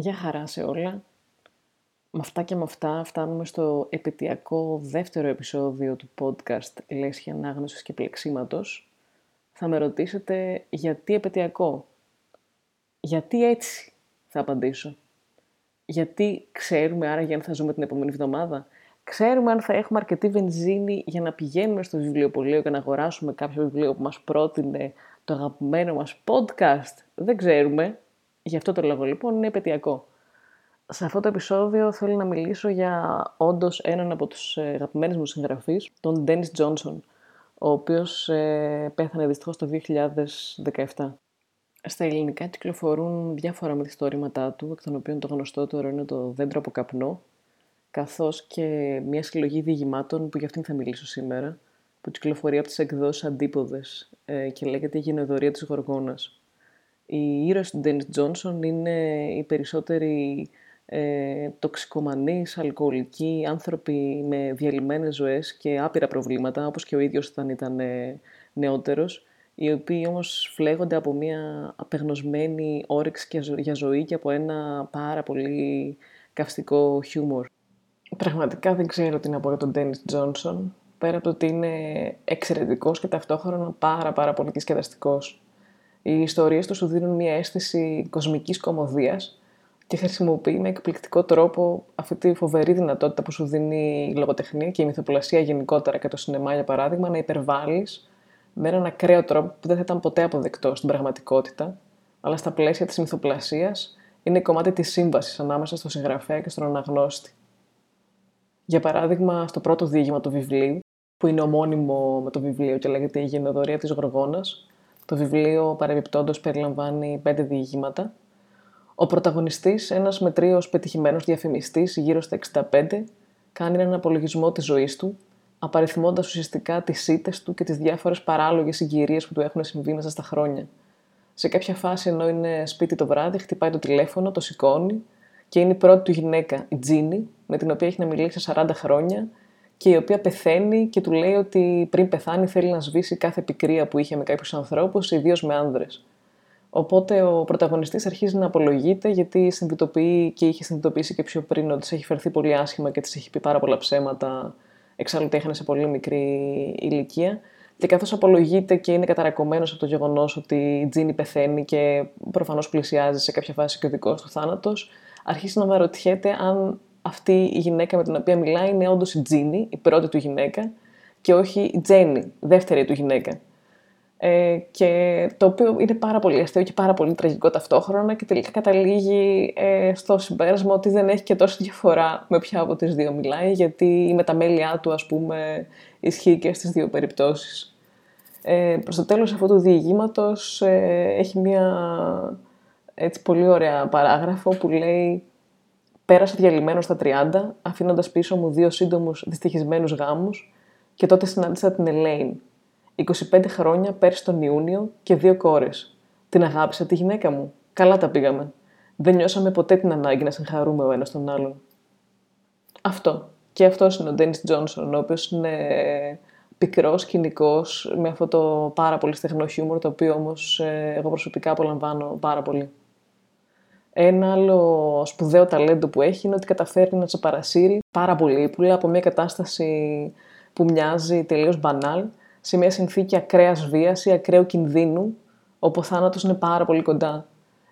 Γεια χαρά σε όλα. Με αυτά και με αυτά φτάνουμε στο επαιτειακό δεύτερο επεισόδιο του podcast Λέσχη Ανάγνωσης και Πλεξίματος. Θα με ρωτήσετε γιατί επαιτειακό; Γιατί έτσι; Θα απαντήσω. Γιατί ξέρουμε άραγε αν θα ζούμε την επόμενη εβδομάδα; Ξέρουμε αν θα έχουμε αρκετή βενζίνη για να πηγαίνουμε στο βιβλιοπωλείο και να αγοράσουμε κάποιο βιβλίο που μας πρότεινε το αγαπημένο μας podcast; Δεν ξέρουμε. Γι' αυτό το λόγο λοιπόν είναι επαιτειακό. Σε αυτό το επεισόδιο θέλω να μιλήσω για όντως έναν από τους ε, αγαπημένους μου συγγραφείς, τον Dennis Johnson, ο οποίος ε, πέθανε δυστυχώς το 2017. Στα ελληνικά κυκλοφορούν διάφορα μυθιστόρηματά του, εκ των οποίων το γνωστότερο είναι το «Δέντρο από καπνό», καθώς και μια συλλογή διηγημάτων που για αυτήν θα μιλήσω σήμερα, που κυκλοφορεί από τις εκδόσεις Αντίποδες ε, και λέγεται «Η γενοδορία της Γοργόνας». Οι ήρωες του Ντένις Τζόνσον είναι οι περισσότεροι ε, τοξικομανείς, αλκοολικοί, άνθρωποι με διαλυμένες ζωές και άπειρα προβλήματα, όπως και ο ίδιος όταν ήταν ε, νεότερος, οι οποίοι όμως φλέγονται από μια απεγνωσμένη όρεξη για ζωή και από ένα πάρα πολύ καυστικό χιούμορ. Πραγματικά δεν ξέρω τι να πω για τον Ντένις Τζόνσον, πέρα από το ότι είναι εξαιρετικός και ταυτόχρονα πάρα πάρα πολύ διασκεδαστικός. Οι ιστορίες του σου δίνουν μια αίσθηση κοσμικής κομμωδίας και χρησιμοποιεί με εκπληκτικό τρόπο αυτή τη φοβερή δυνατότητα που σου δίνει η λογοτεχνία και η μυθοπλασία γενικότερα και το σινεμά για παράδειγμα να υπερβάλλεις με έναν ακραίο τρόπο που δεν θα ήταν ποτέ αποδεκτό στην πραγματικότητα, αλλά στα πλαίσια της μυθοπλασίας είναι κομμάτι της σύμβασης ανάμεσα στο συγγραφέα και στον αναγνώστη. Για παράδειγμα, στο πρώτο διήγημα του βιβλίου, που είναι ομώνυμο με το βιβλίο και λέγεται «Η γενοδορία της Γοργόνας», το βιβλίο παρεμπιπτόντως περιλαμβάνει πέντε διηγήματα. Ο πρωταγωνιστής, ένας μετρίος πετυχημένος διαφημιστής γύρω στα 65, κάνει έναν απολογισμό της ζωής του, απαριθμώντας ουσιαστικά τις ήττες του και τις διάφορες παράλογες συγκυρίες που του έχουν συμβεί μέσα στα χρόνια. Σε κάποια φάση, ενώ είναι σπίτι το βράδυ, χτυπάει το τηλέφωνο, το σηκώνει και είναι η πρώτη του γυναίκα, η Τζίνι, με την οποία έχει να μιλήσει 40 χρόνια και η οποία πεθαίνει και του λέει ότι πριν πεθάνει θέλει να σβήσει κάθε πικρία που είχε με κάποιους ανθρώπους, ιδίως με άνδρες. Οπότε ο πρωταγωνιστής αρχίζει να απολογείται γιατί συνειδητοποιεί και είχε συνειδητοποιήσει και πιο πριν ότι τη έχει φερθεί πολύ άσχημα και της έχει πει πάρα πολλά ψέματα. Εξάλλου τέχνε σε πολύ μικρή ηλικία. Και καθώς απολογείται και είναι καταρακωμένος από το γεγονός ότι η Τζίνι πεθαίνει και προφανώς πλησιάζει σε κάποια φάση και ο δικός του θάνατος, αρχίζει να αναρωτιέται αν αυτή η γυναίκα με την οποία μιλάει είναι όντως η Τζίνι, η πρώτη του γυναίκα, και όχι η Τζένι, δεύτερη του γυναίκα. Ε, και το οποίο είναι πάρα πολύ αστείο και πάρα πολύ τραγικό ταυτόχρονα και τελικά καταλήγει ε, στο συμπέρασμα ότι δεν έχει και τόση διαφορά με ποια από τις δύο μιλάει γιατί η μεταμέλειά του ας πούμε ισχύει και στις δύο περιπτώσεις. Ε, προς το τέλος αυτού του διηγήματος ε, έχει μια έτσι, πολύ ωραία παράγραφο που λέει Πέρασα διαλυμένος στα 30, αφήνοντας πίσω μου δύο σύντομους δυστυχισμένους γάμους και τότε συνάντησα την Ελέιν. 25 χρόνια πέρσι τον Ιούνιο και δύο κόρες. Την αγάπησα τη γυναίκα μου. Καλά τα πήγαμε. Δεν νιώσαμε ποτέ την ανάγκη να συγχαρούμε ο ένας τον άλλον. Αυτό. Και αυτός είναι ο Ντένις Τζόνσον, ο οποίος είναι πικρός, κοινικό, με αυτό το πάρα πολύ στεγνό χιούμορ, το οποίο όμως ε, εγώ προσωπικά απολαμβάνω πάρα πολύ. Ένα άλλο σπουδαίο ταλέντο που έχει είναι ότι καταφέρει να σε παρασύρει πάρα πολύ, που λέει από μια κατάσταση που μοιάζει τελείως μπανάλ, σε μια συνθήκη ακραίας βίας ή ακραίου κινδύνου, όπου ο θάνατος είναι πάρα πολύ κοντά.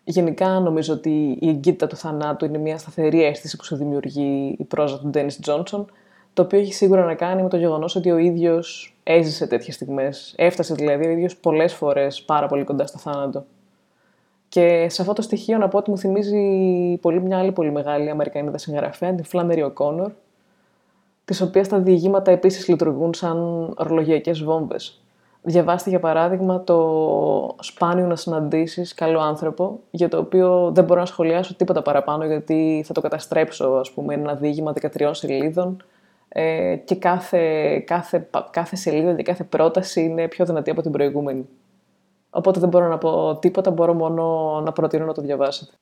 Γενικά νομίζω ότι η εγκύτητα του θανάτου είναι μια σταθερή αίσθηση που σου δημιουργεί η πρόζα του Ντένις Τζόνσον, το οποίο έχει σίγουρα να κάνει με το γεγονός ότι ο ίδιος έζησε τέτοιες στιγμές. Έφτασε δηλαδή ο ίδιος πολλές φορές πάρα πολύ κοντά στο θάνατο. Και σε αυτό το στοιχείο να πω ότι μου θυμίζει πολύ μια άλλη πολύ μεγάλη Αμερικανίδα συγγραφέα, την Φλάνερη Οκόνορ, της οποίας τα διηγήματα επίσης λειτουργούν σαν ορολογιακές βόμβες. Διαβάστε για παράδειγμα το «Σπάνιο να συναντήσεις καλό άνθρωπο», για το οποίο δεν μπορώ να σχολιάσω τίποτα παραπάνω, γιατί θα το καταστρέψω, ας πούμε, ένα διήγημα 13 σελίδων ε, και κάθε, κάθε, κάθε σελίδα και κάθε πρόταση είναι πιο δυνατή από την προηγούμενη. Οπότε δεν μπορώ να πω τίποτα, μπορώ μόνο να προτείνω να το διαβάσετε.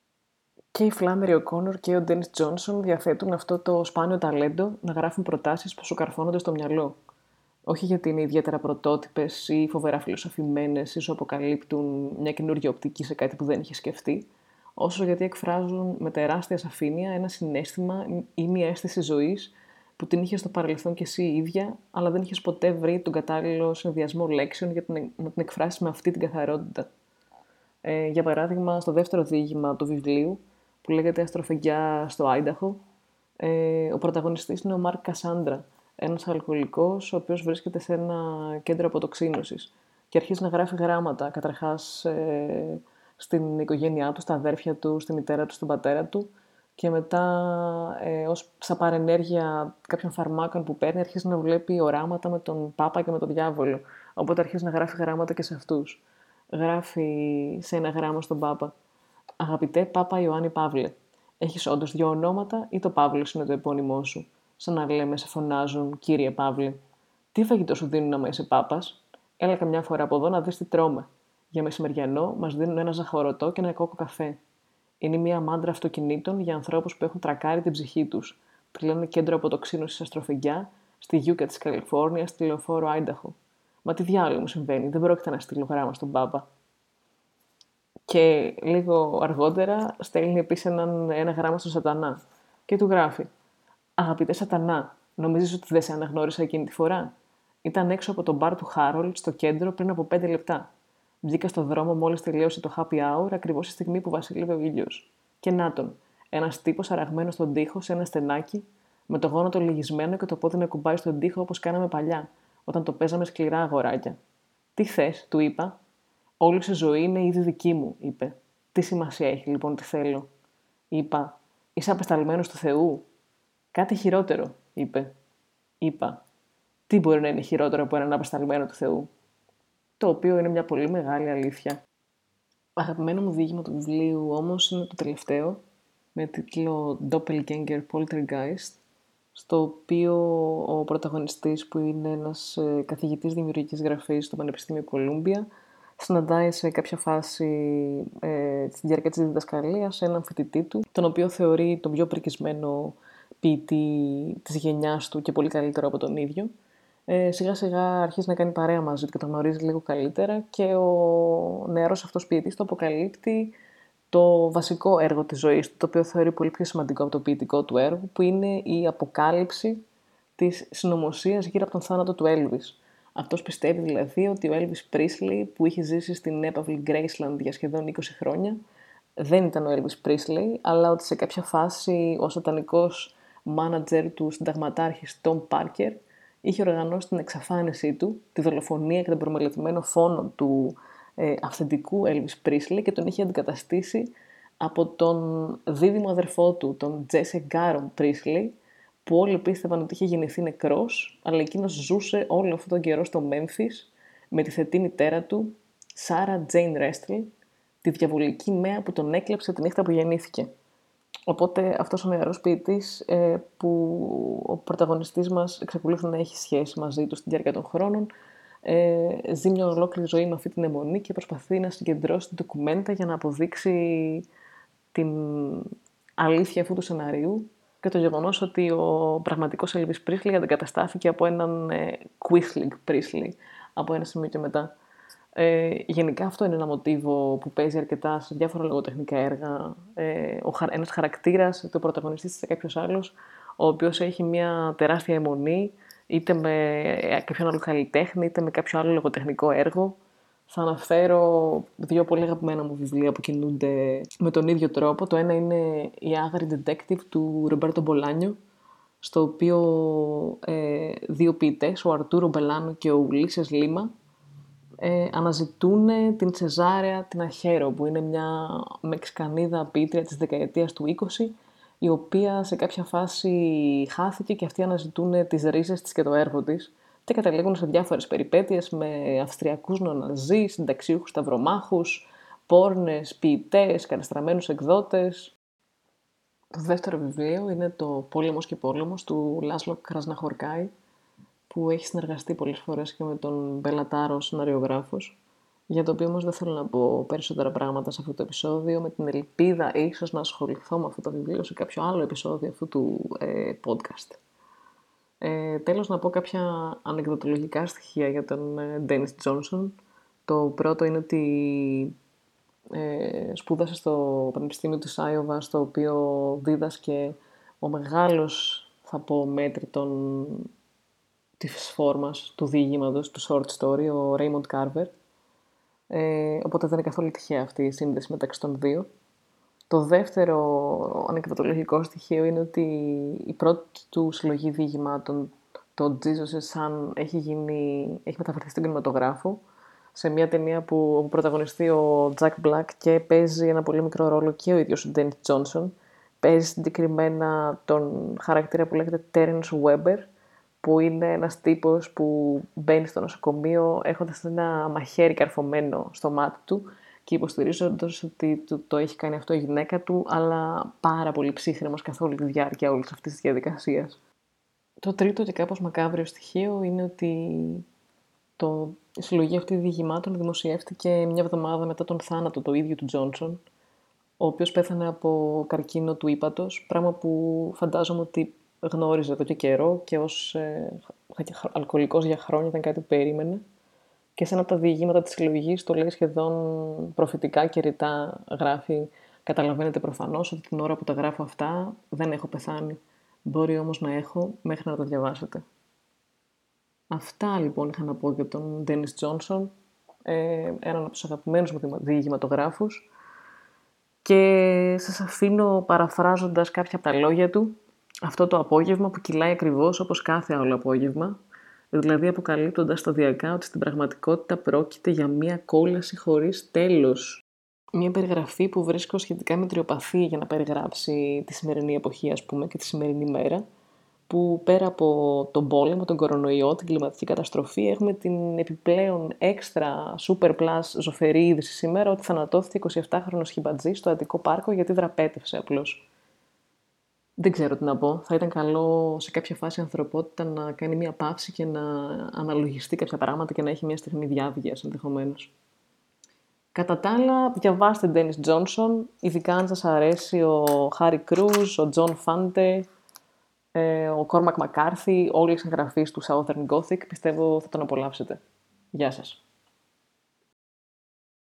Και η Φλάμερη Οκόνορ και ο Ντένις Τζόνσον διαθέτουν αυτό το σπάνιο ταλέντο να γράφουν προτάσεις που σου καρφώνονται στο μυαλό. Όχι γιατί είναι ιδιαίτερα πρωτότυπες ή φοβερά φιλοσοφημένες ή σου αποκαλύπτουν μια καινούργια οπτική σε κάτι που δεν είχες σκεφτεί. όσο γιατί εκφράζουν με τεράστια σαφήνεια ένα συνέστημα ή μια αίσθηση ζωής που την είχες στο παρελθόν και εσύ η ίδια, αλλά δεν είχες ποτέ βρει τον κατάλληλο συνδυασμό λέξεων για να την εκφράσεις με αυτή την καθαρότητα. Ε, για παράδειγμα, στο δεύτερο διήγημα του βιβλίου, που λέγεται Αστροφεγγιά στο Άινταχο, ε, ο πρωταγωνιστής είναι ο Μάρκ Κασάντρα, ένας αλκοολικός, ο οποίος βρίσκεται σε ένα κέντρο αποτοξίνωσης και αρχίζει να γράφει γράμματα, καταρχάς ε, στην οικογένειά του, στα αδέρφια του, στη μητέρα του, στον πατέρα του και μετά ε, ως σαν παρενέργεια κάποιων φαρμάκων που παίρνει αρχίζει να βλέπει οράματα με τον Πάπα και με τον Διάβολο. Οπότε αρχίζει να γράφει γράμματα και σε αυτούς. Γράφει σε ένα γράμμα στον Πάπα. Αγαπητέ Πάπα Ιωάννη Παύλε, έχεις όντως δύο ονόματα ή το Παύλος είναι το επώνυμό σου. Σαν να λέμε σε φωνάζουν κύριε Παύλε. Τι φαγητό σου δίνουν να είσαι Πάπας; Έλα καμιά φορά από εδώ να δεις τι τρώμε. Για μεσημεριανό μας δίνουν ένα ζαχαρωτό και ένα κόκο καφέ. Είναι μια μάντρα αυτοκινήτων για ανθρώπους που έχουν τρακάρει την ψυχή τους. λένε κέντρο αποτοξίνωσης αστροφεγγιά στη Γιούκα της Καλιφόρνιας, στη λεωφόρο Άινταχο. Μα τι διάλογο μου συμβαίνει, δεν πρόκειται να στείλω γράμμα στον Πάπα. Και λίγο αργότερα στέλνει επίσης ένα γράμμα στον Σατανά και του γράφει Αγαπητέ Σατανά, νομίζεις ότι δεν σε αναγνώρισα εκείνη τη φορά; Ήταν έξω από τον μπαρ του Χάρολτ στο κέντρο πριν από πέντε λεπτά. Βγήκα στο δρόμο μόλις τελείωσε το happy hour, ακριβώς τη στιγμή που βασίλευε ο ήλιος. Και να τον, ένας τύπος αραγμένος στον τοίχο σε ένα στενάκι, με το γόνατο λυγισμένο και το πόδι να κουμπάει στον τοίχο όπως κάναμε παλιά, όταν το παίζαμε σκληρά αγοράκια. Τι θες, του είπα. Όλη σε ζωή είναι ήδη δική μου, είπε. Τι σημασία έχει λοιπόν τι θέλω. Είπα, είσαι απεσταλμένος του Θεού. Κάτι χειρότερο, είπε. Είπα, τι μπορεί να είναι χειρότερο από έναν απεσταλμένο του Θεού το οποίο είναι μια πολύ μεγάλη αλήθεια. Αγαπημένο μου διήγημα του βιβλίου όμως είναι το τελευταίο, με τίτλο Doppelganger Poltergeist, στο οποίο ο πρωταγωνιστής που είναι ένας ε, καθηγητής δημιουργικής γραφής στο Πανεπιστήμιο Κολούμπια συναντάει σε κάποια φάση ε, στη διάρκεια της διδασκαλίας έναν φοιτητή του, τον οποίο θεωρεί τον πιο πρικισμένο ποιητή της γενιάς του και πολύ καλύτερο από τον ίδιο ε, σιγά σιγά αρχίζει να κάνει παρέα μαζί του και τον γνωρίζει λίγο καλύτερα και ο νεαρός αυτός ποιητής το αποκαλύπτει το βασικό έργο της ζωής του, το οποίο θεωρεί πολύ πιο σημαντικό από το ποιητικό του έργο, που είναι η αποκάλυψη της συνωμοσίας γύρω από τον θάνατο του Έλβης. Αυτός πιστεύει δηλαδή ότι ο Έλβης Πρίσλι, που είχε ζήσει στην έπαυλη Graceland για σχεδόν 20 χρόνια, δεν ήταν ο Έλβης Πρίσλι, αλλά ότι σε κάποια φάση ο σατανικός μάνατζερ του συνταγματάρχης Tom Parker είχε οργανώσει την εξαφάνισή του, τη δολοφονία και τον προμελετημένο φόνο του ε, αυθεντικού Elvis Presley και τον είχε αντικαταστήσει από τον δίδυμο αδερφό του, τον Jesse Garon Presley, που όλοι πίστευαν ότι είχε γεννηθεί νεκρός, αλλά εκείνος ζούσε όλο αυτόν τον καιρό στο Memphis με τη θετή μητέρα του, Sarah Jane Restle, τη διαβολική μέα που τον έκλεψε τη νύχτα που γεννήθηκε. Οπότε αυτός ο νεαρός ποιητής ε, που ο πρωταγωνιστής μας εξακολουθεί να έχει σχέση μαζί του στη διάρκεια των χρόνων ε, ζει μια ολόκληρη ζωή με αυτή την αιμονή και προσπαθεί να συγκεντρώσει την ντοκουμέντα για να αποδείξει την αλήθεια αυτού του σενάριου και το γεγονός ότι ο πραγματικός Elvis Presley αντικαταστάθηκε από έναν ε, Quisling Presley από ένα σημείο και μετά. Ε, γενικά αυτό είναι ένα μοτίβο που παίζει αρκετά σε διάφορα λογοτεχνικά έργα. Ε, ο, ένας χαρακτήρας, το πρωταγωνιστής σε κάποιος άλλος, ο οποίος έχει μια τεράστια αιμονή, είτε με κάποιον άλλο καλλιτέχνη, είτε με κάποιο άλλο λογοτεχνικό έργο. Θα αναφέρω δύο πολύ αγαπημένα μου βιβλία που κινούνται με τον ίδιο τρόπο. Το ένα είναι «Η Άγαρη Detective» του Ρομπέρτο Μπολάνιο, στο οποίο ε, δύο ποιητές, ο Αρτούρο Μπελάνο και ο Ουλίσες Λίμα, ε, αναζητούν την Τσεζάρεα την Αχέρο, που είναι μια Μεξικανίδα ποιήτρια της δεκαετίας του 20, η οποία σε κάποια φάση χάθηκε και αυτοί αναζητούν τις ρίζες της και το έργο της και καταλήγουν σε διάφορες περιπέτειες με αυστριακούς νοναζί, συνταξίουχους σταυρομάχους, πόρνες, ποιητές, κατεστραμμένους εκδότες. Το δεύτερο βιβλίο είναι το «Πόλεμος και πόλεμος» του Λάσλο Κρασναχορκάη, που έχει συνεργαστεί πολλές φορές και με τον Μπελατάρο σεναριογράφος, για το οποίο όμως δεν θέλω να πω περισσότερα πράγματα σε αυτό το επεισόδιο, με την ελπίδα ίσως να ασχοληθώ με αυτό το βιβλίο σε κάποιο άλλο επεισόδιο αυτού του ε, podcast. Ε, τέλος να πω κάποια ανεκδοτολογικά στοιχεία για τον ε, Dennis Johnson. Το πρώτο είναι ότι Ε, σπούδασε στο Πανεπιστήμιο της Άιωβα, στο οποίο δίδασκε ο μεγάλος, θα πω, μέτρη των... της φόρμας, του διηγήματος, του short story, ο Raymond Carver. Ε, οπότε δεν είναι καθόλου τυχαία αυτή η σύνδεση μεταξύ των δύο. Το δεύτερο ανεκδοτολογικό στοιχείο είναι ότι η πρώτη του συλλογή διηγημάτων, το Jesus Son, έχει, γίνει, έχει μεταφερθεί στην κινηματογράφο σε μια ταινία που, όπου πρωταγωνιστεί ο Jack Black και παίζει ένα πολύ μικρό ρόλο και ο ίδιος ο Dennis Johnson. Παίζει συγκεκριμένα τον χαρακτήρα που λέγεται Terence Weber, που είναι ένας τύπος που μπαίνει στο νοσοκομείο έχοντας ένα μαχαίρι καρφωμένο στο μάτι του και υποστηρίζοντας ότι το, το έχει κάνει αυτό η γυναίκα του, αλλά πάρα πολύ ψύχρεμος καθ' όλη τη διάρκεια όλης αυτής της διαδικασίας. Το τρίτο και κάπως μακάβριο στοιχείο είναι ότι το, η συλλογή αυτή διηγημάτων δημοσιεύτηκε μια εβδομάδα μετά τον θάνατο του ίδιου του Τζόνσον, ο οποίος πέθανε από καρκίνο του ύπατος, πράγμα που φαντάζομαι ότι γνώριζε εδώ και καιρό και ως ε, αλκοολικός για χρόνια ήταν κάτι που περίμενε. Και σε ένα από τα διηγήματα της συλλογής το λέει σχεδόν προφητικά και ρητά γράφει «Καταλαβαίνετε προφανώς ότι την ώρα που τα γράφω αυτά δεν έχω πεθάνει. Μπορεί όμως να έχω μέχρι να τα διαβάσετε». Αυτά λοιπόν είχα να πω για τον Ντένις Τζόνσον, ε, έναν από τους αγαπημένους μου διηγηματογράφους. Και σας αφήνω παραφράζοντας κάποια από τα λόγια του, αυτό το απόγευμα που κυλάει ακριβώς όπως κάθε άλλο απόγευμα, δηλαδή αποκαλύπτοντας σταδιακά ότι στην πραγματικότητα πρόκειται για μία κόλαση χωρίς τέλος. Μία περιγραφή που βρίσκω σχετικά με τριοπαθή για να περιγράψει τη σημερινή εποχή, ας πούμε, και τη σημερινή μέρα, που πέρα από τον πόλεμο, τον κορονοϊό, την κλιματική καταστροφή, έχουμε την επιπλέον έξτρα super plus ζοφερή είδηση σήμερα ότι θανατώθηκε 27χρονος χιμπατζής στο Αττικό Πάρκο γιατί δραπέτευσε απλώς. Δεν ξέρω τι να πω. Θα ήταν καλό σε κάποια φάση η ανθρωπότητα να κάνει μια παύση και να αναλογιστεί κάποια πράγματα και να έχει μια στιγμή διαύγειας ενδεχομένως. Κατά τα άλλα, διαβάστε Denis Johnson, ειδικά αν σας αρέσει ο Χάρι Κρους, ο Τζον Φάντε, ο Κόρμακ Μακάρθι, όλοι οι συγγραφείς του Southern Gothic, πιστεύω θα τον απολαύσετε. Γεια σας.